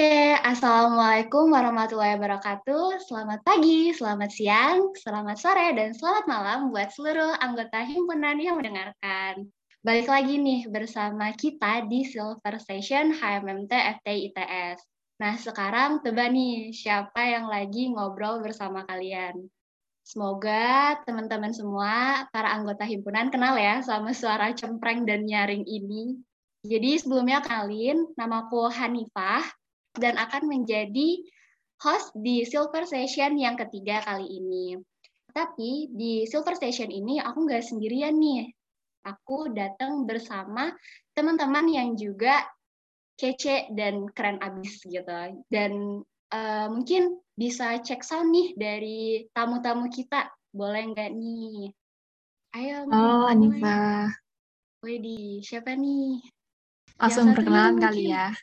Oke, Assalamualaikum warahmatullahi wabarakatuh. Selamat pagi, selamat siang, selamat sore, dan selamat malam buat seluruh anggota himpunan yang mendengarkan. Balik lagi nih bersama kita di Silver Station HMMT FT ITS. Nah, sekarang tebak nih siapa yang lagi ngobrol bersama kalian. Semoga teman-teman semua, para anggota himpunan kenal ya sama suara cempreng dan nyaring ini. Jadi sebelumnya kenalin, namaku Hanifah, dan akan menjadi host di Silver Session yang ketiga kali ini. Tapi di Silver Session ini aku nggak sendirian nih. Aku datang bersama teman-teman yang juga kece dan keren abis gitu. Dan uh, mungkin bisa cek sound nih dari tamu-tamu kita. Boleh nggak nih? Ayo. Oh, Anifa. Wedi, siapa nih? Langsung perkenalan kali ya.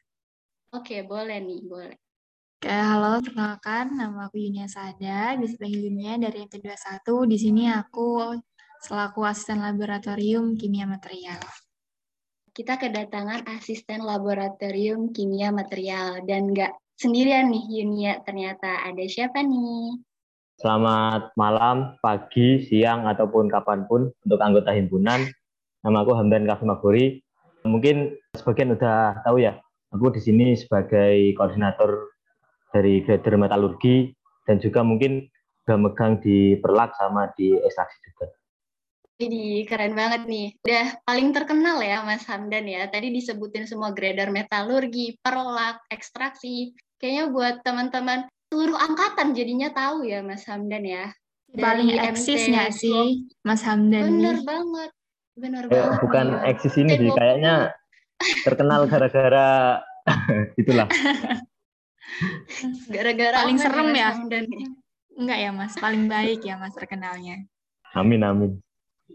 Oke, boleh nih, boleh. Oke, halo, perkenalkan nama aku Yunia Sada, bisa panggil Yunia dari MT21. Di sini aku selaku asisten laboratorium kimia material. Kita kedatangan asisten laboratorium kimia material dan nggak sendirian nih Yunia ternyata ada siapa nih? Selamat malam, pagi, siang, ataupun kapan pun untuk anggota himpunan. Nama aku Hamdan Kafimaguri. Mungkin sebagian udah tahu ya, Aku di sini sebagai koordinator dari grader metalurgi dan juga mungkin udah megang di perlak sama di ekstraksi juga. Jadi keren banget nih. Udah paling terkenal ya Mas Hamdan ya. Tadi disebutin semua grader metalurgi, perlak, ekstraksi. Kayaknya buat teman-teman seluruh angkatan jadinya tahu ya Mas Hamdan ya. Dari paling eksis nggak sih Mas Hamdan Bener nih? banget. Bener eh, banget. Bukan eksis ini sih, kayaknya terkenal gara-gara itulah. Gara-gara paling serem ya. Dan enggak ya Mas, paling baik ya Mas terkenalnya. Amin amin.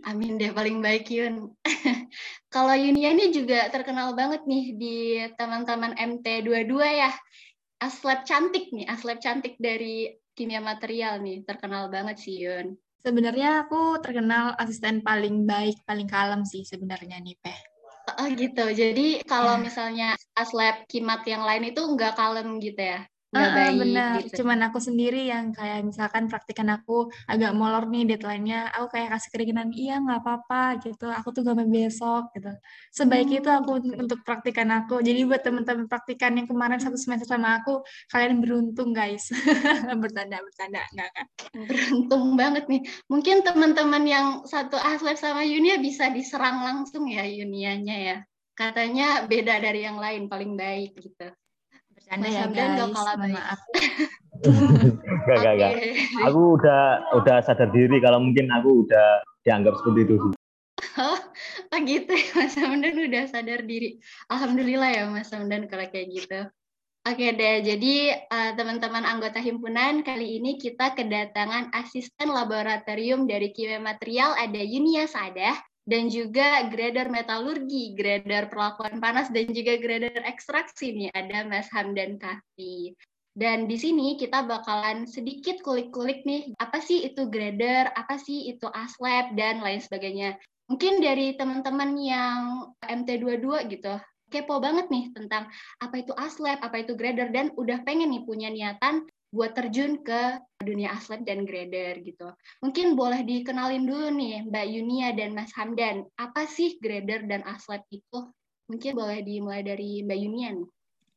Amin deh paling baik Yun. Kalau Yunia ini juga terkenal banget nih di teman-teman MT22 ya. Aslab cantik nih, aslab cantik dari kimia material nih, terkenal banget sih Yun. Sebenarnya aku terkenal asisten paling baik, paling kalem sih sebenarnya nih, Peh. Oh gitu. Jadi kalau misalnya aslab kimat yang lain itu nggak kalem gitu ya? Nggak uh, baik bener. gitu. Cuman aku sendiri yang kayak misalkan praktikan aku agak molor nih deadline-nya, aku kayak kasih keringinan, iya nggak apa-apa gitu, aku tuh gak besok gitu. Sebaik hmm, itu aku gitu. untuk praktikan aku. Jadi buat teman-teman praktikan yang kemarin satu semester sama aku, kalian beruntung guys. bertanda, bertanda, enggak kan? Beruntung banget nih. Mungkin teman-teman yang satu aslab sama Yunia bisa diserang langsung ya Yunianya ya. Katanya beda dari yang lain, paling baik gitu. Bercanda ya guys, gak kalah maaf. gak, gak, gak. Aku udah udah sadar diri kalau mungkin aku udah dianggap seperti itu sih. Oh, oh gitu ya Mas Hamdan udah sadar diri. Alhamdulillah ya Mas Hamdan kalau kayak gitu. Oke deh, jadi uh, teman-teman anggota himpunan, kali ini kita kedatangan asisten laboratorium dari kimia material ada Yunia Sadah dan juga grader metalurgi, grader perlakuan panas, dan juga grader ekstraksi nih, ada Mas Hamdan Kafi. Dan di sini kita bakalan sedikit kulik-kulik nih, apa sih itu grader, apa sih itu aslab, dan lain sebagainya. Mungkin dari teman-teman yang MT22 gitu, kepo banget nih tentang apa itu aslab, apa itu grader, dan udah pengen nih punya niatan buat terjun ke dunia aslab dan grader gitu. Mungkin boleh dikenalin dulu nih Mbak Yunia dan Mas Hamdan. Apa sih grader dan aslab itu? Mungkin boleh dimulai dari Mbak Yunia.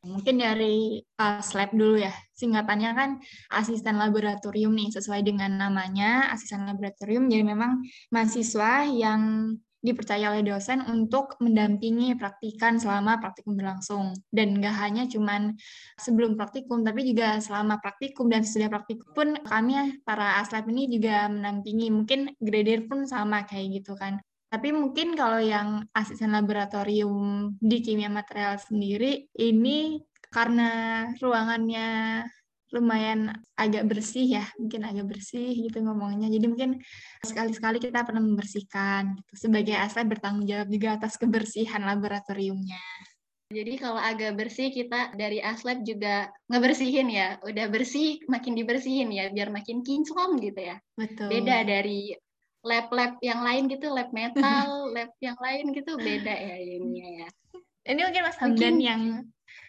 Mungkin dari uh, dulu ya. Singkatannya kan asisten laboratorium nih, sesuai dengan namanya, asisten laboratorium. Jadi memang mahasiswa yang dipercaya oleh dosen untuk mendampingi praktikan selama praktikum berlangsung. Dan nggak hanya cuman sebelum praktikum, tapi juga selama praktikum dan sesudah praktikum pun kami para aslab ini juga mendampingi. Mungkin grader pun sama kayak gitu kan. Tapi mungkin kalau yang asisten laboratorium di kimia material sendiri, ini karena ruangannya lumayan agak bersih ya, mungkin agak bersih gitu ngomongnya. Jadi mungkin sekali-sekali kita pernah membersihkan gitu. Sebagai asal bertanggung jawab juga atas kebersihan laboratoriumnya. Jadi kalau agak bersih kita dari aslab juga ngebersihin ya. Udah bersih makin dibersihin ya biar makin kinclong gitu ya. Betul. Beda dari lab-lab yang lain gitu, lab metal, lab yang lain gitu beda ya ini ya. Ini mungkin Mas Hamdan mungkin... yang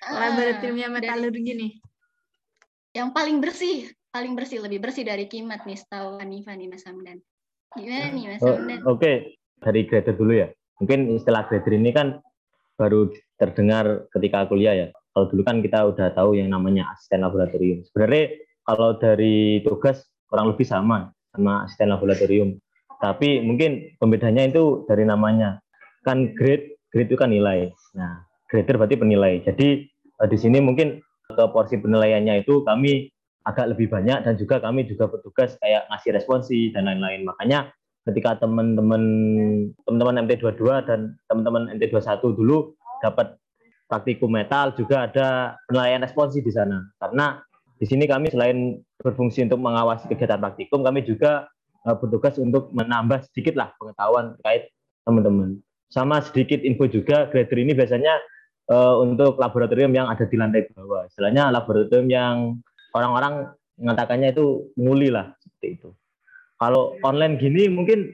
laboratoriumnya metalurgi nih? Yang paling bersih, paling bersih, lebih bersih dari kimat nih, setahu Hanifa nih Mas Hamdan. Gimana nih Mas oh, Hamdan? Oke, okay. dari grader dulu ya. Mungkin istilah grader ini kan baru terdengar ketika kuliah ya. Kalau dulu kan kita udah tahu yang namanya asisten laboratorium. Sebenarnya kalau dari tugas kurang lebih sama sama asisten laboratorium. Tapi mungkin pembedanya itu dari namanya. Kan grade, grade itu kan nilai. Nah, grader berarti penilai. Jadi eh, di sini mungkin ke porsi penilaiannya itu kami agak lebih banyak dan juga kami juga bertugas kayak ngasih responsi dan lain-lain. Makanya ketika teman-teman teman-teman MT22 dan teman-teman MT21 dulu dapat praktikum metal juga ada penilaian responsi di sana. Karena di sini kami selain berfungsi untuk mengawasi kegiatan praktikum, kami juga uh, bertugas untuk menambah sedikit lah pengetahuan terkait teman-teman. Sama sedikit info juga, grader ini biasanya uh, untuk laboratorium yang ada di lantai bawah. Istilahnya laboratorium yang orang-orang mengatakannya itu nguli lah, seperti itu. Kalau online gini mungkin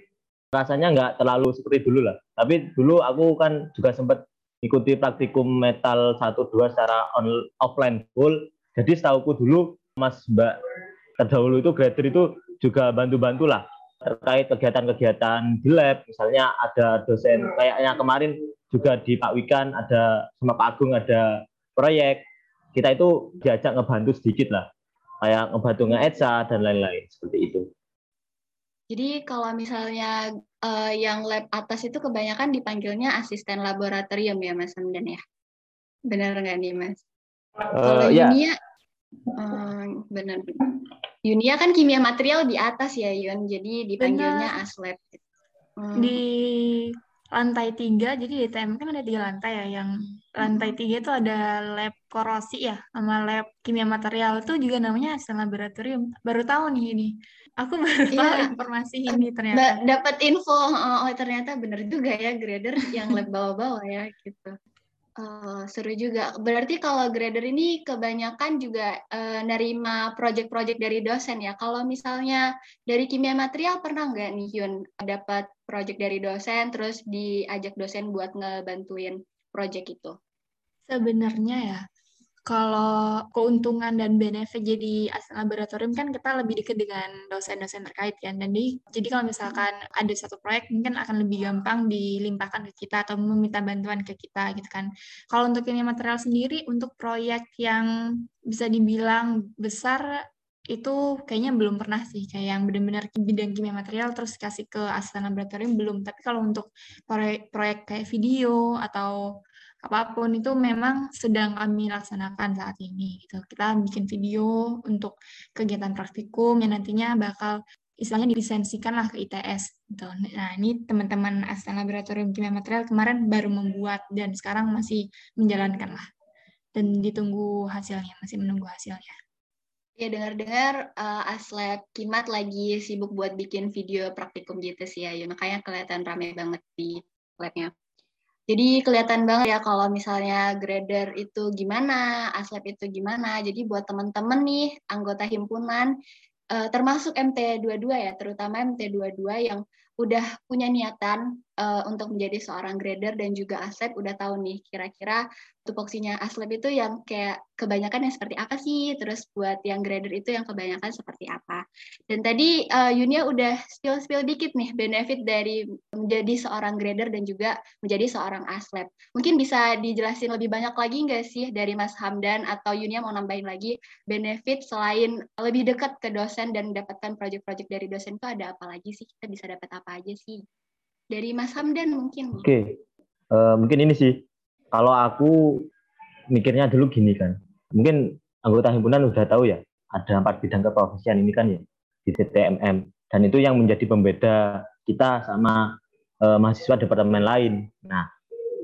rasanya nggak terlalu seperti dulu lah. Tapi dulu aku kan juga sempat ikuti praktikum metal 1 2 secara on, offline full jadi setauku dulu Mas Mbak terdahulu itu grader itu juga bantu-bantu lah terkait kegiatan-kegiatan di lab, misalnya ada dosen kayaknya kemarin juga di Pak Wikan ada sama Pak Agung ada proyek, kita itu diajak ngebantu sedikit lah, kayak ngebantu nge-ETSA dan lain-lain seperti itu. Jadi kalau misalnya uh, yang lab atas itu kebanyakan dipanggilnya asisten laboratorium ya Mas Hamdan ya? Benar nggak nih Mas? Kalau uh, Yunia, uh, benar. Yunia kan kimia material di atas ya Yun, jadi dipanggilnya benar. aslab. Hmm. Di lantai tiga, jadi di TM kan ada tiga lantai ya. Yang lantai tiga itu ada lab korosi ya, sama lab kimia material itu juga namanya asal laboratorium. Baru tahu nih ini. Aku baru ya, tahu informasi ini ternyata. Dapat info, oh, oh ternyata benar juga ya grader yang lab bawah-bawah ya gitu. Oh, seru juga. Berarti kalau grader ini kebanyakan juga uh, nerima project-project dari dosen ya. Kalau misalnya dari kimia material pernah nggak nih Yun dapat project dari dosen terus diajak dosen buat ngebantuin project itu? Sebenarnya ya, kalau keuntungan dan benefit jadi asisten laboratorium kan kita lebih dekat dengan dosen-dosen terkait kan. Dan di, jadi kalau misalkan ada satu proyek mungkin akan lebih gampang dilimpahkan ke kita atau meminta bantuan ke kita gitu kan. Kalau untuk ini material sendiri untuk proyek yang bisa dibilang besar itu kayaknya belum pernah sih kayak yang benar-benar bidang kimia material terus kasih ke asisten laboratorium belum tapi kalau untuk proyek, proyek kayak video atau apa pun itu memang sedang kami laksanakan saat ini. Gitu. Kita bikin video untuk kegiatan praktikum yang nantinya bakal istilahnya dilisensikan lah ke ITS. Gitu. Nah ini teman-teman asisten laboratorium kimia material kemarin baru membuat dan sekarang masih menjalankan lah. Dan ditunggu hasilnya, masih menunggu hasilnya. Ya dengar-dengar uh, Aslab Kimat lagi sibuk buat bikin video praktikum gitu sih ya, ya makanya kelihatan rame banget di labnya. Jadi kelihatan banget ya kalau misalnya grader itu gimana, aslab itu gimana. Jadi buat teman-teman nih anggota himpunan uh, termasuk MT22 ya, terutama MT22 yang udah punya niatan uh, untuk menjadi seorang grader dan juga aslab udah tahu nih kira-kira tupoksinya aslab itu yang kayak kebanyakan yang seperti apa sih? Terus buat yang grader itu yang kebanyakan seperti apa? Dan tadi uh, Yunia udah spill spill dikit nih benefit dari menjadi seorang grader dan juga menjadi seorang aslab mungkin bisa dijelasin lebih banyak lagi nggak sih dari Mas Hamdan atau Yunia mau nambahin lagi benefit selain lebih dekat ke dosen dan mendapatkan project-project dari dosen itu ada apa lagi sih? Kita bisa dapat apa aja sih dari Mas Hamdan mungkin oke okay. uh, mungkin ini sih kalau aku mikirnya dulu gini kan, mungkin anggota himpunan udah tahu ya, ada empat bidang keprofesian ini kan ya di TTMM, dan itu yang menjadi pembeda kita sama eh, mahasiswa departemen lain. Nah,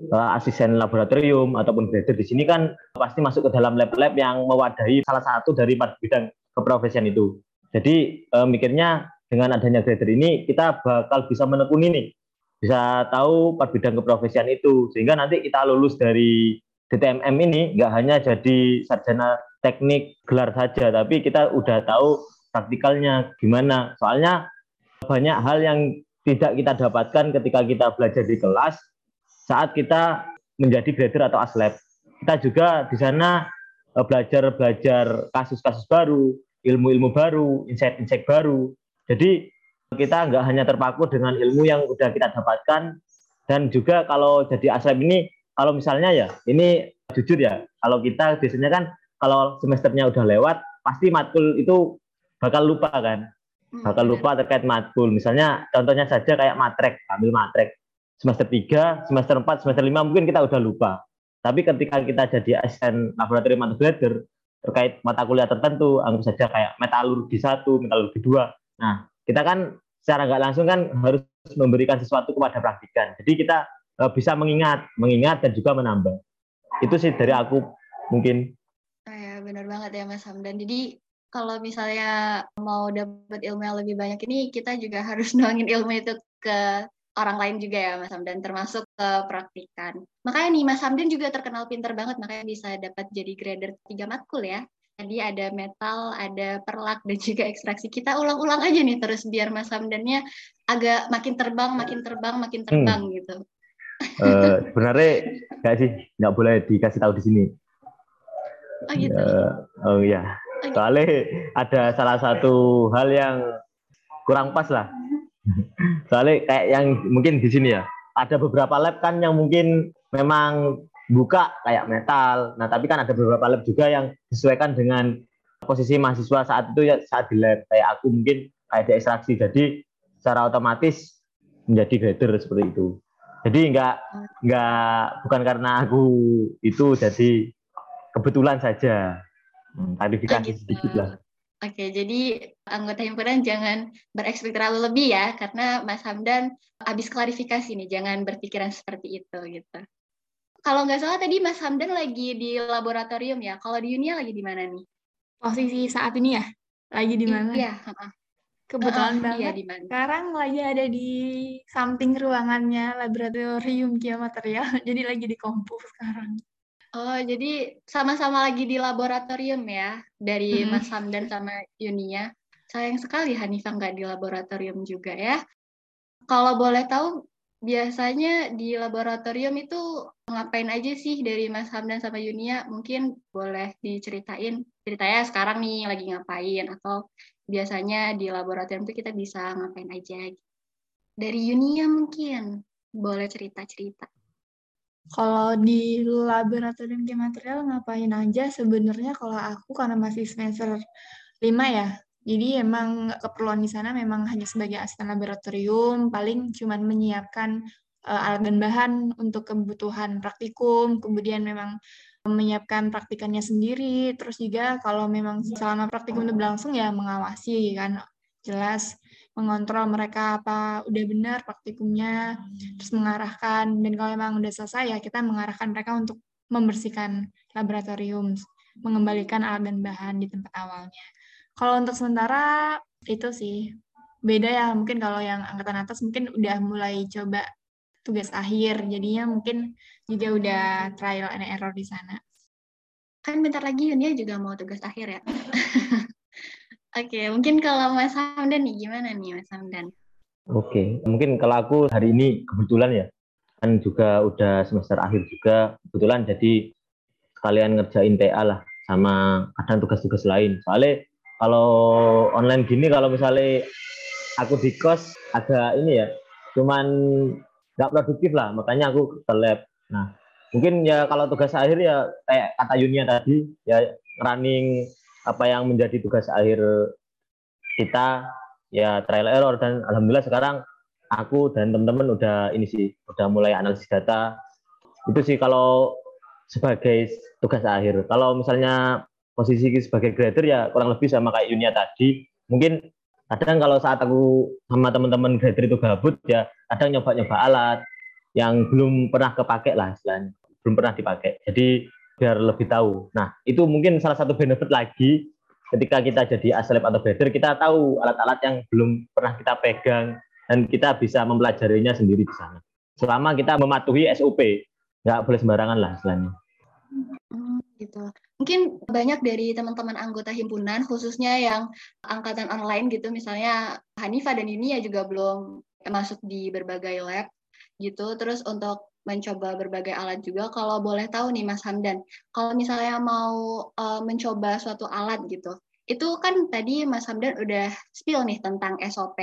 eh, asisten laboratorium ataupun grader di sini kan pasti masuk ke dalam lab-lab yang mewadahi salah satu dari empat bidang keprofesian itu. Jadi eh, mikirnya dengan adanya grader ini kita bakal bisa menekuni nih bisa tahu per bidang keprofesian itu. Sehingga nanti kita lulus dari DTMM ini nggak hanya jadi sarjana teknik gelar saja tapi kita udah tahu praktikalnya gimana. Soalnya banyak hal yang tidak kita dapatkan ketika kita belajar di kelas saat kita menjadi grader atau aslab kita juga di sana eh, belajar belajar kasus-kasus baru, ilmu-ilmu baru, insight-insight baru. Jadi kita nggak hanya terpaku dengan ilmu yang sudah kita dapatkan dan juga kalau jadi aslep ini kalau misalnya ya ini jujur ya kalau kita biasanya kan kalau semesternya udah lewat pasti matkul itu bakal lupa kan? Hmm, bakal lupa terkait matkul. Misalnya contohnya saja kayak matrek ambil matrek. Semester 3 semester 4 semester 5 mungkin kita udah lupa. Tapi ketika kita jadi asisten laboratorium atau grader terkait mata kuliah tertentu anggap saja kayak metalurgi satu metalurgi dua. Nah kita kan secara nggak langsung kan harus memberikan sesuatu kepada praktikan. Jadi kita uh, bisa mengingat, mengingat dan juga menambah. Itu sih dari aku mungkin. Oh ya, benar banget ya Mas Hamdan. Jadi kalau misalnya mau dapat ilmu yang lebih banyak ini, kita juga harus nuangin ilmu itu ke orang lain juga ya Mas Hamdan, termasuk ke praktikan. Makanya nih Mas Hamdan juga terkenal pinter banget, makanya bisa dapat jadi grader tiga matkul ya. Tadi ada metal, ada perlak, dan juga ekstraksi. Kita ulang-ulang aja nih terus biar Mas Hamdannya agak makin terbang, makin terbang, makin hmm. terbang hmm. gitu. Uh, sebenarnya nggak sih, nggak boleh dikasih tahu di sini. Oh gitu. Uh, oh iya. Oh, gitu. Soalnya ada salah satu hal yang kurang pas lah. Soalnya kayak yang mungkin di sini ya, ada beberapa lab kan yang mungkin memang buka kayak metal. Nah, tapi kan ada beberapa lab juga yang disesuaikan dengan posisi mahasiswa saat itu ya saat di lab. Kayak aku mungkin kayak di ekstraksi. Jadi secara otomatis menjadi grader seperti itu. Jadi enggak enggak bukan karena aku itu jadi kebetulan saja. Hmm, klarifikasi gitu. sedikit lah. Oke, jadi anggota himpunan jangan berekspektasi terlalu lebih ya, karena Mas Hamdan habis klarifikasi nih, jangan berpikiran seperti itu gitu kalau nggak salah tadi Mas Hamdan lagi di laboratorium ya. Kalau di Unia lagi di mana nih? Posisi saat ini ya? Lagi di mana? Iya. Kebetulan uh, banget. Iya, di mana? Sekarang lagi ada di samping ruangannya laboratorium material. Jadi lagi di kompus sekarang. Oh, jadi sama-sama lagi di laboratorium ya dari hmm. Mas Hamdan sama Yunia. Sayang sekali Hanifah nggak di laboratorium juga ya. Kalau boleh tahu biasanya di laboratorium itu ngapain aja sih dari Mas Hamdan sama Yunia? Mungkin boleh diceritain ceritanya sekarang nih lagi ngapain atau biasanya di laboratorium itu kita bisa ngapain aja? Dari Yunia mungkin boleh cerita-cerita. Kalau di laboratorium kimia material ngapain aja sebenarnya kalau aku karena masih semester 5 ya, jadi emang keperluan di sana memang hanya sebagai asisten laboratorium, paling cuma menyiapkan uh, alat dan bahan untuk kebutuhan praktikum, kemudian memang menyiapkan praktikannya sendiri, terus juga kalau memang selama praktikum itu berlangsung ya mengawasi kan, jelas mengontrol mereka apa udah benar praktikumnya, terus mengarahkan, dan kalau memang udah selesai ya kita mengarahkan mereka untuk membersihkan laboratorium, mengembalikan alat dan bahan di tempat awalnya. Kalau untuk sementara itu sih beda ya mungkin kalau yang angkatan atas mungkin udah mulai coba tugas akhir jadinya mungkin juga udah trial and error di sana. Kan bentar lagi Yunia juga mau tugas akhir ya. Oke, mungkin kalau Mas Hamdan nih gimana nih Mas Hamdan? Oke, mungkin kalau aku hari ini kebetulan ya kan juga udah semester akhir juga kebetulan jadi sekalian ngerjain TA lah sama kadang tugas-tugas lain. Soalnya kalau online gini kalau misalnya aku di kos agak ini ya cuman nggak produktif lah makanya aku ke lab. Nah mungkin ya kalau tugas akhir ya kayak kata Yunia tadi ya running apa yang menjadi tugas akhir kita ya trial error. Dan alhamdulillah sekarang aku dan teman-teman udah ini sih udah mulai analisis data. Itu sih kalau sebagai tugas akhir. Kalau misalnya posisi sebagai grader ya kurang lebih sama kayak Yunia tadi. Mungkin kadang kalau saat aku sama teman-teman grader itu gabut ya kadang nyoba-nyoba alat yang belum pernah kepake lah istilahnya, belum pernah dipakai. Jadi biar lebih tahu. Nah, itu mungkin salah satu benefit lagi ketika kita jadi aslep atau grader, kita tahu alat-alat yang belum pernah kita pegang dan kita bisa mempelajarinya sendiri di sana. Selama kita mematuhi SOP, nggak boleh sembarangan lah istilahnya. Hmm, gitu mungkin banyak dari teman-teman anggota himpunan khususnya yang angkatan online gitu misalnya Hanifa dan Yunia juga belum masuk di berbagai lab gitu terus untuk mencoba berbagai alat juga. Kalau boleh tahu nih Mas Hamdan, kalau misalnya mau uh, mencoba suatu alat gitu, itu kan tadi Mas Hamdan udah spill nih tentang SOP.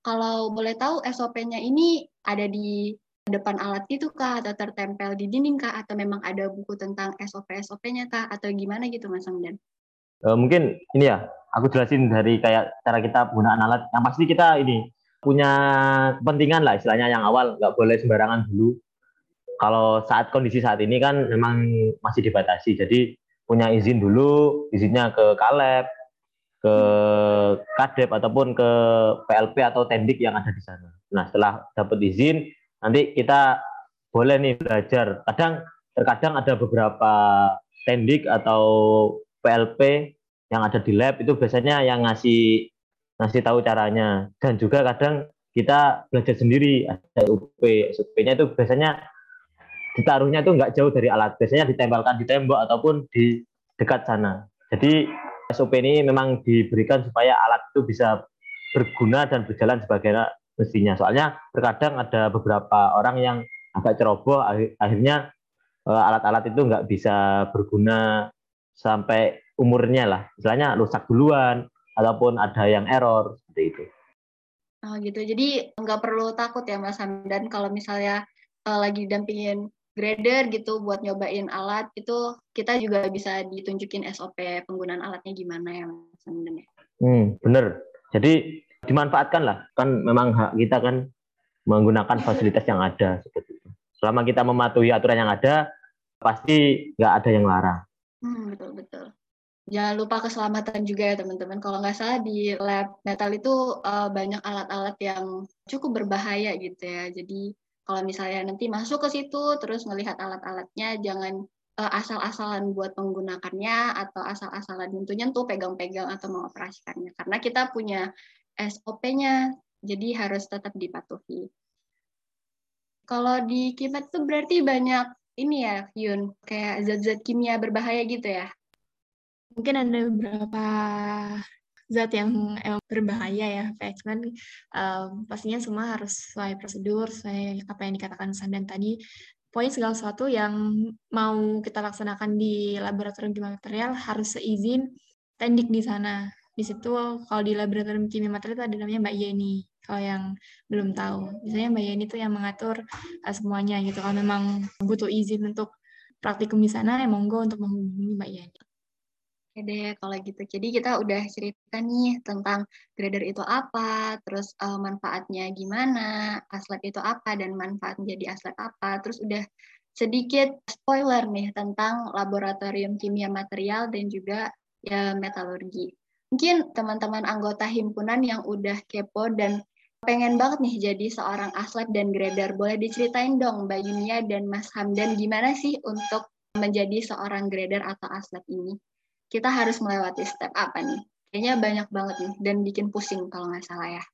Kalau boleh tahu SOP-nya ini ada di depan alat itu kah atau tertempel di dinding kah atau memang ada buku tentang SOP SOP-nya kah atau gimana gitu Mas Hamdan? Uh, mungkin ini ya, aku jelasin dari kayak cara kita penggunaan alat. Yang pasti kita ini punya kepentingan lah istilahnya yang awal nggak boleh sembarangan dulu. Kalau saat kondisi saat ini kan memang masih dibatasi, jadi punya izin dulu, izinnya ke Kaleb, ke kadep ataupun ke PLP atau tendik yang ada di sana. Nah setelah dapat izin nanti kita boleh nih belajar. Kadang terkadang ada beberapa tendik atau PLP yang ada di lab itu biasanya yang ngasih ngasih tahu caranya. Dan juga kadang kita belajar sendiri ada UP SUP-nya itu biasanya ditaruhnya itu nggak jauh dari alat. Biasanya ditempelkan di tembok ataupun di dekat sana. Jadi SOP ini memang diberikan supaya alat itu bisa berguna dan berjalan sebagaimana mestinya. Soalnya terkadang ada beberapa orang yang agak ceroboh, akhirnya eh, alat-alat itu nggak bisa berguna sampai umurnya lah. Misalnya rusak duluan, ataupun ada yang error, seperti itu. Oh gitu, jadi nggak perlu takut ya Mas Hamdan kalau misalnya uh, lagi dampingin grader gitu buat nyobain alat itu kita juga bisa ditunjukin SOP penggunaan alatnya gimana ya Mas ya? Hmm, bener. Jadi dimanfaatkan lah. Kan memang hak kita kan menggunakan fasilitas yang ada seperti itu. Selama kita mematuhi aturan yang ada, pasti nggak ada yang larang. Hmm, betul betul. Jangan lupa keselamatan juga ya teman-teman. Kalau nggak salah di lab metal itu uh, banyak alat-alat yang cukup berbahaya gitu ya. Jadi kalau misalnya nanti masuk ke situ terus melihat alat-alatnya jangan uh, asal-asalan buat menggunakannya atau asal-asalan nyentuh-nyentuh, pegang-pegang atau mengoperasikannya karena kita punya SOP-nya jadi harus tetap dipatuhi. Kalau di kimet itu berarti banyak ini ya, Yun, kayak zat-zat kimia berbahaya gitu ya? Mungkin ada beberapa zat yang berbahaya ya kayak cuman um, pastinya semua harus sesuai prosedur sesuai apa yang dikatakan Sandan tadi poin segala sesuatu yang mau kita laksanakan di laboratorium kimia material harus seizin tendik di sana di situ kalau di laboratorium kimia material itu ada namanya Mbak Yeni kalau yang belum tahu biasanya Mbak Yeni itu yang mengatur uh, semuanya gitu kalau memang butuh izin untuk praktikum di sana ya monggo untuk menghubungi Mbak Yeni Oke deh, kalau gitu. Jadi kita udah cerita nih tentang grader itu apa, terus uh, manfaatnya gimana, aslet itu apa, dan manfaat menjadi aslet apa. Terus udah sedikit spoiler nih tentang laboratorium kimia material dan juga ya metalurgi. Mungkin teman-teman anggota himpunan yang udah kepo dan pengen banget nih jadi seorang aslet dan grader, boleh diceritain dong Mbak Yunia dan Mas Hamdan gimana sih untuk menjadi seorang grader atau aslet ini? kita harus melewati step apa nih? Kayaknya banyak banget nih dan bikin pusing kalau nggak salah ya.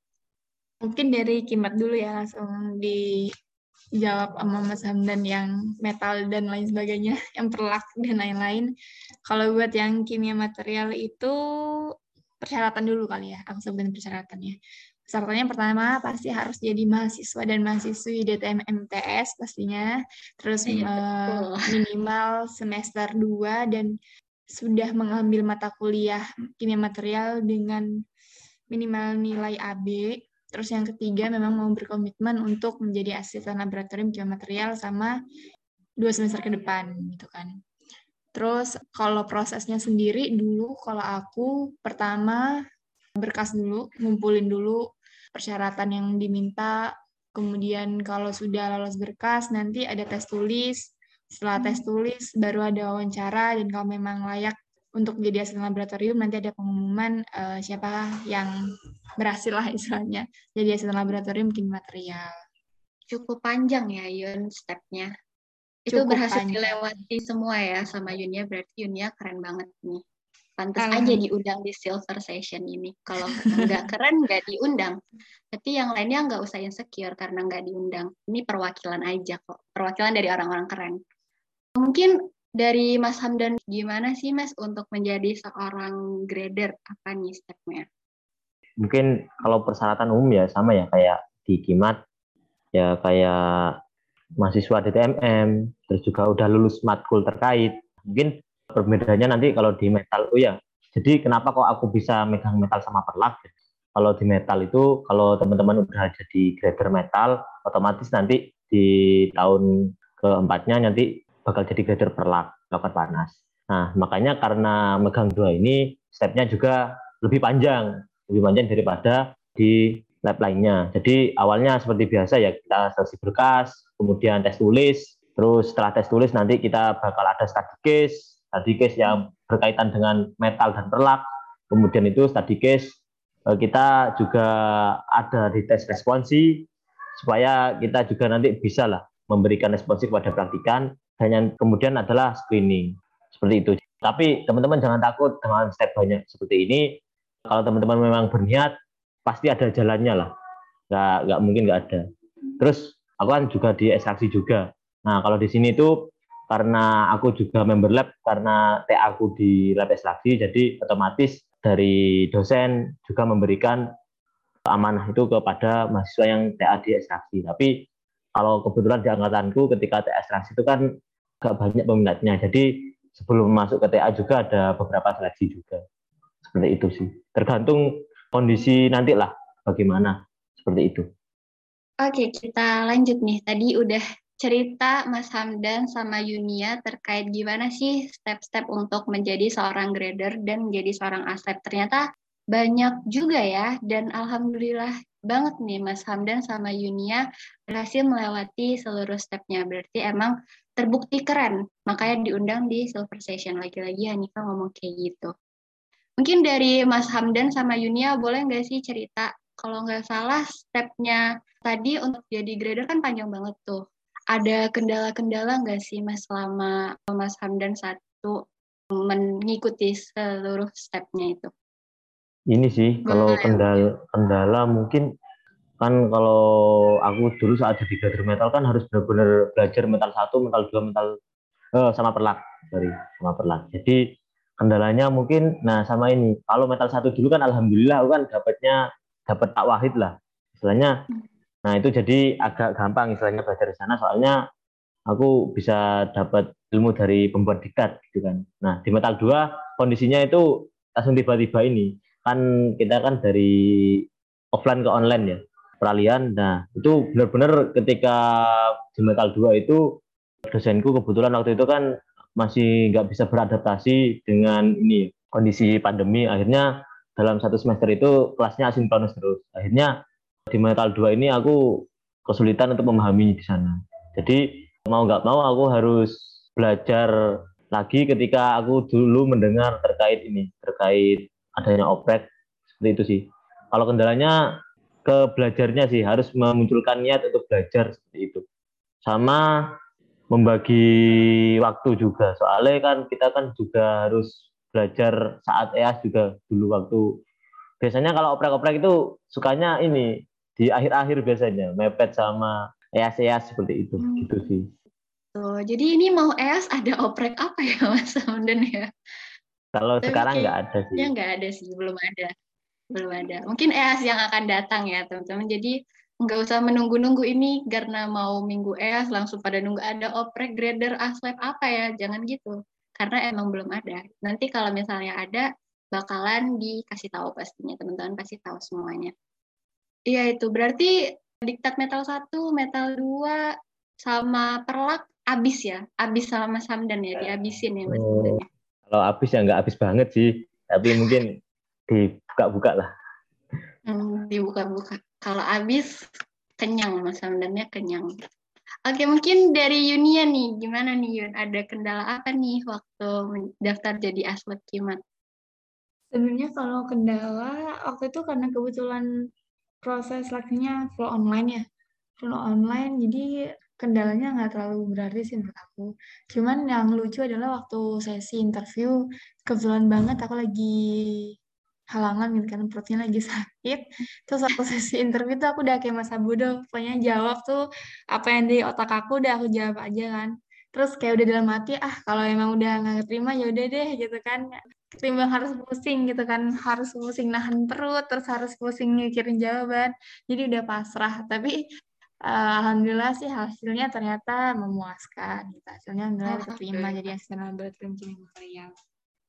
Mungkin dari Kimat dulu ya langsung dijawab sama Mas Hamdan yang metal dan lain sebagainya, yang perlak dan lain-lain. Kalau buat yang kimia material itu persyaratan dulu kali ya, aku sebutin persyaratannya. Persyaratannya pertama pasti harus jadi mahasiswa dan mahasiswi DTM MTS pastinya. Terus uh, minimal semester 2 dan sudah mengambil mata kuliah kimia material dengan minimal nilai AB. Terus yang ketiga memang mau berkomitmen untuk menjadi asisten laboratorium kimia material sama dua semester ke depan gitu kan. Terus kalau prosesnya sendiri dulu kalau aku pertama berkas dulu, ngumpulin dulu persyaratan yang diminta, kemudian kalau sudah lolos berkas nanti ada tes tulis, setelah tes tulis, baru ada wawancara, dan kalau memang layak untuk menjadi asisten laboratorium, nanti ada pengumuman uh, siapa yang berhasil lah istilahnya. Jadi asisten laboratorium kimia material. Cukup panjang ya Yun stepnya. Itu Cukup berhasil panjang. dilewati semua ya sama Yunia, berarti Yunia keren banget nih. Pantas aja diundang di silver session ini. Kalau nggak keren, nggak diundang. Tapi yang lainnya nggak usah insecure karena nggak diundang. Ini perwakilan aja kok. Perwakilan dari orang-orang keren. Mungkin dari Mas Hamdan, gimana sih Mas untuk menjadi seorang grader? Apa nih stepnya? Mungkin kalau persyaratan umum ya sama ya kayak di Kimat, ya kayak mahasiswa DTMM, terus juga udah lulus matkul terkait. Mungkin perbedaannya nanti kalau di metal, oh ya, jadi kenapa kok aku bisa megang metal sama perlak? Kalau di metal itu, kalau teman-teman udah jadi grader metal, otomatis nanti di tahun keempatnya nanti bakal jadi grader perlak, lakukan panas. Nah, makanya karena megang dua ini, stepnya juga lebih panjang, lebih panjang daripada di lab lainnya. Jadi awalnya seperti biasa ya kita seleksi berkas, kemudian tes tulis, terus setelah tes tulis nanti kita bakal ada study case, study case yang berkaitan dengan metal dan perlak. Kemudian itu study case Eh, kita juga ada di tes responsi supaya kita juga nanti bisa lah memberikan responsi kepada praktikan dan yang kemudian adalah screening seperti itu. Tapi teman-teman jangan takut dengan step banyak seperti ini. Kalau teman-teman memang berniat, pasti ada jalannya lah. Nggak, nggak mungkin nggak ada. Terus aku kan juga di ekstraksi juga. Nah kalau di sini itu karena aku juga member lab karena TA aku di lab ekstraksi, jadi otomatis dari dosen juga memberikan amanah itu kepada mahasiswa yang TA di ekstraksi. Tapi kalau kebetulan di angkatanku ketika TA ekstraksi itu kan gak banyak peminatnya. Jadi sebelum masuk ke TA juga ada beberapa seleksi juga. Seperti itu sih. Tergantung kondisi nanti lah bagaimana. Seperti itu. Oke, kita lanjut nih. Tadi udah cerita Mas Hamdan sama Yunia terkait gimana sih step-step untuk menjadi seorang grader dan menjadi seorang aslep. Ternyata banyak juga ya, dan Alhamdulillah banget nih Mas Hamdan sama Yunia berhasil melewati seluruh stepnya. Berarti emang terbukti keren, makanya diundang di Silver Session. Lagi-lagi Hanifa ngomong kayak gitu. Mungkin dari Mas Hamdan sama Yunia boleh nggak sih cerita, kalau nggak salah stepnya tadi untuk jadi grader kan panjang banget tuh ada kendala-kendala nggak sih Mas selama Mas Hamdan satu mengikuti seluruh stepnya itu? Ini sih kalau kendala kendala mungkin kan kalau aku dulu saat jadi grader metal kan harus benar-benar belajar metal satu, metal dua, metal eh, sama perlak, sorry sama perlak. Jadi kendalanya mungkin, nah sama ini kalau metal satu dulu kan alhamdulillah aku kan dapatnya dapat tak wahid lah, istilahnya. Nah itu jadi agak gampang istilahnya belajar di sana soalnya aku bisa dapat ilmu dari pembuat diktat gitu kan. Nah di metal 2 kondisinya itu langsung tiba-tiba ini kan kita kan dari offline ke online ya peralihan. Nah itu benar-benar ketika di metal 2 itu dosenku kebetulan waktu itu kan masih nggak bisa beradaptasi dengan ini kondisi pandemi. Akhirnya dalam satu semester itu kelasnya asinkronus terus. Akhirnya di Metal 2 ini aku kesulitan untuk memahami di sana. Jadi mau nggak mau aku harus belajar lagi ketika aku dulu mendengar terkait ini, terkait adanya oprek seperti itu sih. Kalau kendalanya ke belajarnya sih harus memunculkan niat untuk belajar seperti itu. Sama membagi waktu juga. Soalnya kan kita kan juga harus belajar saat EAS juga dulu waktu biasanya kalau oprek-oprek itu sukanya ini di akhir-akhir biasanya mepet sama EAS-EAS seperti itu hmm. gitu sih. Tuh, jadi ini mau EAS ada oprek apa ya Mas Hamdan ya? Kalau Tapi sekarang nggak ada sih. Ya nggak ada sih, belum ada. Belum ada. Mungkin EAS yang akan datang ya teman-teman. Jadi nggak usah menunggu-nunggu ini karena mau minggu EAS langsung pada nunggu ada oprek grader aslab apa ya. Jangan gitu. Karena emang belum ada. Nanti kalau misalnya ada bakalan dikasih tahu pastinya teman-teman pasti tahu semuanya. Iya itu berarti diktat metal satu, metal dua, sama perlak abis ya, abis sama Mas Hamdan ya, dihabisin ya Mas oh, ya? Kalau abis ya nggak abis banget sih, tapi mungkin dibuka-buka lah. Hmm, dibuka-buka. Kalau abis kenyang Mas Hamdannya kenyang. Oke, mungkin dari Yunia nih, gimana nih Yun? Ada kendala apa nih waktu daftar jadi aslep kimat? Sebenarnya kalau kendala waktu itu karena kebetulan proses seleksinya full online ya full online jadi kendalanya nggak terlalu berarti sih menurut aku cuman yang lucu adalah waktu sesi interview kebetulan banget aku lagi halangan gitu kan perutnya lagi sakit. Terus waktu sesi interview tuh aku udah kayak masa bodoh pokoknya jawab tuh apa yang di otak aku udah aku jawab aja kan. Terus kayak udah dalam hati ah kalau emang udah nggak terima ya udah deh gitu kan. Ketimbang harus pusing gitu kan harus pusing nahan perut terus harus pusing mikirin jawaban. Jadi udah pasrah. Tapi Alhamdulillah sih hasilnya ternyata memuaskan. Gitu. Hasilnya alhamdulillah terima jadi asisten laboratorium kimia Korea.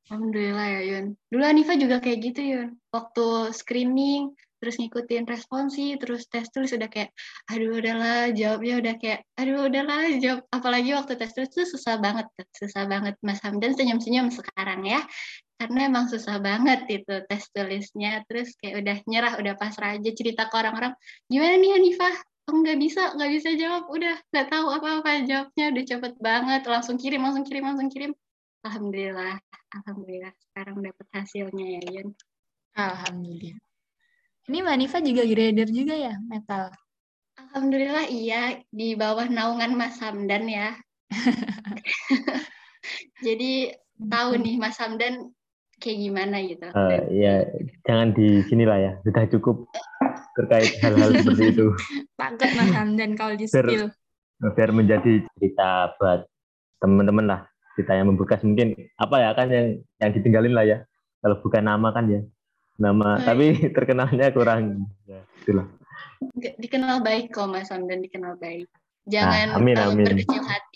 Alhamdulillah ya Yun. Dulu Anifa juga kayak gitu Yun. Waktu screening, terus ngikutin responsi, terus tes tulis udah kayak, aduh udahlah jawabnya udah kayak, aduh udahlah jawab. Apalagi waktu tes tulis tuh susah banget, susah banget Mas Hamdan senyum-senyum sekarang ya. Karena emang susah banget itu tes tulisnya. Terus kayak udah nyerah, udah pasrah aja cerita ke orang-orang, gimana nih Anifa? oh nggak bisa nggak bisa jawab udah nggak tahu apa-apa jawabnya udah cepet banget langsung kirim langsung kirim langsung kirim alhamdulillah alhamdulillah. Sekarang dapat hasilnya ya Yun. Alhamdulillah. Ini Manifa juga grader juga ya metal? Alhamdulillah iya. Di bawah naungan Mas Hamdan ya. Jadi tahu nih Mas Hamdan kayak gimana gitu. Uh, ya jangan di sinilah ya, sudah cukup terkait hal-hal seperti itu. Takut Mas Hamdan kalau di spill. Biar, biar menjadi cerita buat teman-teman lah, cerita yang membekas mungkin apa ya kan yang yang ditinggalin lah ya. Kalau bukan nama kan ya, nama. Hmm. Tapi terkenalnya kurang. Ya, itulah. Dikenal baik kok Mas Hamdan dikenal baik. Jangan nah, amin, amin. berkecil hati.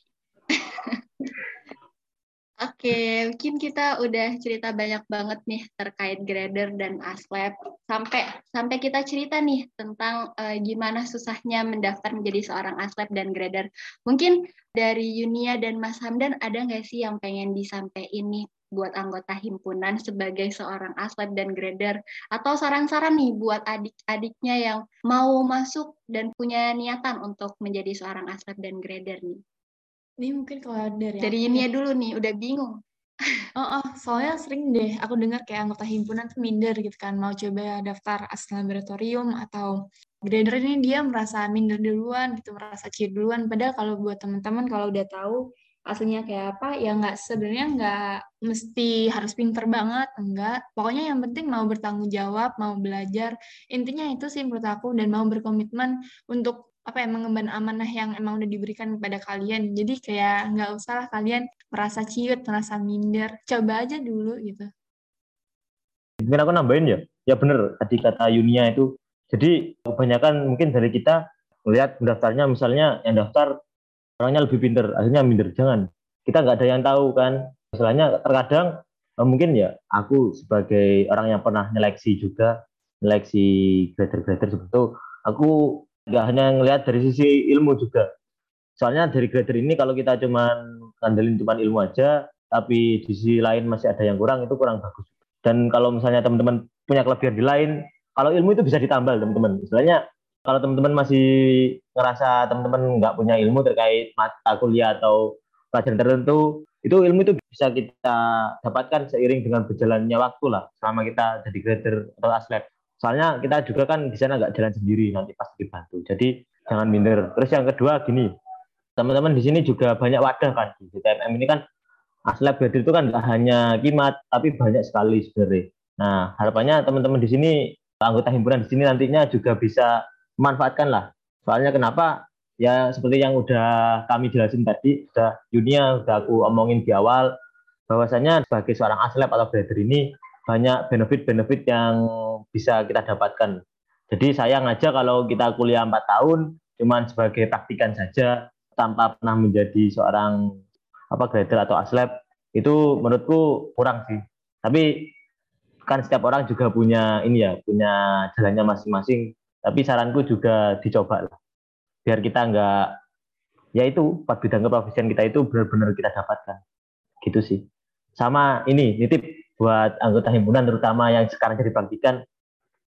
Oke, mungkin kita udah cerita banyak banget nih terkait grader dan aslab. Sampai sampai kita cerita nih tentang uh, gimana susahnya mendaftar menjadi seorang aslab dan grader. Mungkin dari Yunia dan Mas Hamdan ada nggak sih yang pengen disampaikan ini buat anggota himpunan sebagai seorang aslab dan grader atau saran-saran nih buat adik-adiknya yang mau masuk dan punya niatan untuk menjadi seorang aslab dan grader nih. Ini mungkin kalau dari Dari ini ya dulu nih, udah bingung. Oh, oh, soalnya sering deh aku dengar kayak anggota himpunan tuh minder gitu kan, mau coba daftar asal laboratorium atau grader ini dia merasa minder duluan gitu, merasa cheer duluan. Padahal kalau buat teman-teman kalau udah tahu aslinya kayak apa, ya nggak sebenarnya nggak mesti harus pinter banget, enggak. Pokoknya yang penting mau bertanggung jawab, mau belajar. Intinya itu sih menurut aku dan mau berkomitmen untuk apa ya mengemban amanah yang emang udah diberikan kepada kalian. Jadi kayak nggak usah lah kalian merasa ciut, merasa minder. Coba aja dulu gitu. Mungkin aku nambahin ya, ya bener tadi kata Yunia itu. Jadi kebanyakan mungkin dari kita melihat daftarnya misalnya yang daftar orangnya lebih pinter, akhirnya minder. Jangan. Kita nggak ada yang tahu kan. Misalnya terkadang eh, mungkin ya aku sebagai orang yang pernah nyeleksi juga, nyeleksi grader-grader itu, aku nggak hanya ngelihat dari sisi ilmu juga. Soalnya dari grader ini kalau kita cuma ngandelin cuma ilmu aja, tapi di sisi lain masih ada yang kurang, itu kurang bagus. Dan kalau misalnya teman-teman punya kelebihan di lain, kalau ilmu itu bisa ditambal teman-teman. Misalnya kalau teman-teman masih ngerasa teman-teman nggak punya ilmu terkait mata kuliah atau pelajaran tertentu, itu ilmu itu bisa kita dapatkan seiring dengan berjalannya waktu lah selama kita jadi grader atau aslet. Soalnya kita juga kan di sana nggak jalan sendiri, nanti pasti dibantu. Jadi jangan minder. Terus yang kedua gini, teman-teman di sini juga banyak wadah kan di TMM ini kan aslab grader itu kan nggak hanya kimat, tapi banyak sekali sebenarnya. Nah harapannya teman-teman di sini anggota himpunan di sini nantinya juga bisa memanfaatkan lah. Soalnya kenapa? Ya seperti yang udah kami jelasin tadi, sudah Yunia udah aku omongin di awal, bahwasanya sebagai seorang aslab atau grader ini banyak benefit-benefit yang bisa kita dapatkan. Jadi sayang aja kalau kita kuliah 4 tahun cuman sebagai praktikan saja tanpa pernah menjadi seorang apa grader atau aslab itu menurutku kurang sih. Tapi kan setiap orang juga punya ini ya, punya jalannya masing-masing. Tapi saranku juga dicoba lah. Biar kita nggak ya itu bidang keprofesian kita itu benar-benar kita dapatkan. Gitu sih. Sama ini nitip buat anggota himpunan terutama yang sekarang jadi praktikan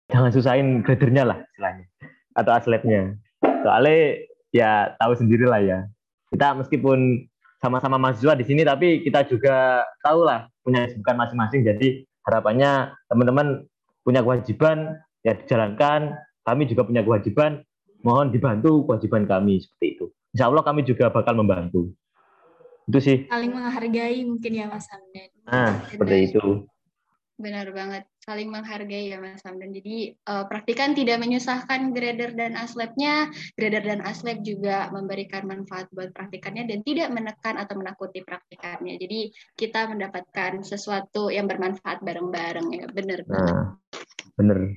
jangan susahin gradernya lah istilahnya atau atletnya. Soalnya ya tahu sendiri lah ya. Kita meskipun sama-sama mahasiswa di sini tapi kita juga tahu lah punya kesibukan masing-masing. Jadi harapannya teman-teman punya kewajiban ya dijalankan. Kami juga punya kewajiban. Mohon dibantu kewajiban kami seperti itu. Insya Allah kami juga bakal membantu. Itu sih. Saling menghargai mungkin ya Mas Hamdan nah seperti itu. Benar banget. Saling menghargai ya Mas Hamdan. Jadi uh, praktikan tidak menyusahkan grader dan aslabnya grader dan aslab juga memberikan manfaat buat praktikannya dan tidak menekan atau menakuti praktikannya. Jadi kita mendapatkan sesuatu yang bermanfaat bareng-bareng ya. Benar nah, benar.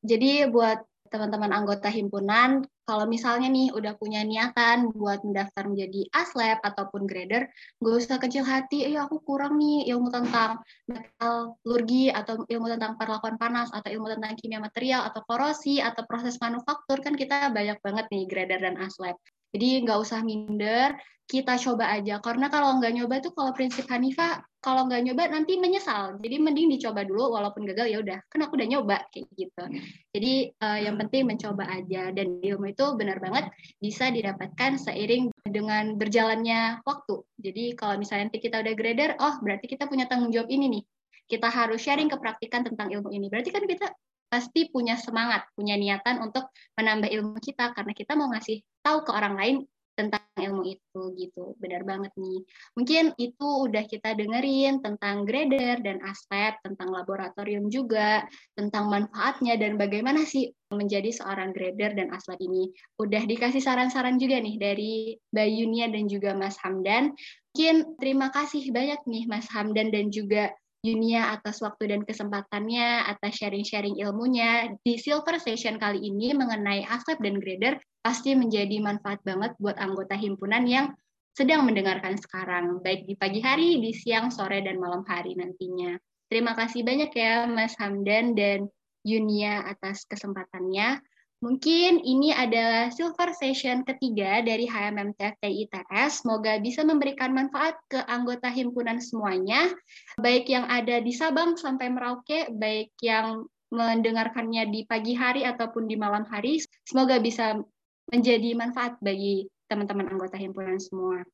Jadi buat teman-teman anggota himpunan kalau misalnya nih udah punya niatan buat mendaftar menjadi aslab ataupun grader, gak usah kecil hati, eh aku kurang nih ilmu tentang metalurgi atau ilmu tentang perlakuan panas atau ilmu tentang kimia material atau korosi atau proses manufaktur kan kita banyak banget nih grader dan aslab. Jadi nggak usah minder, kita coba aja. Karena kalau nggak nyoba tuh kalau prinsip Hanifah, kalau nggak nyoba nanti menyesal. Jadi mending dicoba dulu, walaupun gagal ya udah, kan aku udah nyoba kayak gitu. Jadi uh, yang penting mencoba aja dan ilmu itu benar banget bisa didapatkan seiring dengan berjalannya waktu. Jadi kalau misalnya nanti kita udah grader, oh berarti kita punya tanggung jawab ini nih. Kita harus sharing kepraktikan tentang ilmu ini. Berarti kan kita pasti punya semangat, punya niatan untuk menambah ilmu kita karena kita mau ngasih tahu ke orang lain tentang ilmu itu gitu. Benar banget nih. Mungkin itu udah kita dengerin tentang grader dan aspek, tentang laboratorium juga, tentang manfaatnya dan bagaimana sih menjadi seorang grader dan aslab ini. Udah dikasih saran-saran juga nih dari Mbak Yunia dan juga Mas Hamdan. Mungkin terima kasih banyak nih Mas Hamdan dan juga Yunia atas waktu dan kesempatannya, atas sharing-sharing ilmunya di Silver Session kali ini mengenai ASEP dan grader pasti menjadi manfaat banget buat anggota himpunan yang sedang mendengarkan sekarang, baik di pagi hari, di siang, sore, dan malam hari nantinya. Terima kasih banyak ya Mas Hamdan dan Yunia atas kesempatannya. Mungkin ini adalah silver session ketiga dari HMM TFT ITS. Semoga bisa memberikan manfaat ke anggota himpunan semuanya, baik yang ada di Sabang sampai Merauke, baik yang mendengarkannya di pagi hari ataupun di malam hari. Semoga bisa menjadi manfaat bagi teman-teman anggota himpunan semua.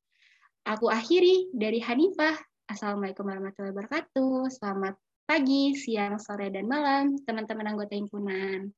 Aku akhiri dari Hanifah. Assalamualaikum warahmatullahi wabarakatuh. Selamat pagi, siang, sore, dan malam, teman-teman anggota himpunan.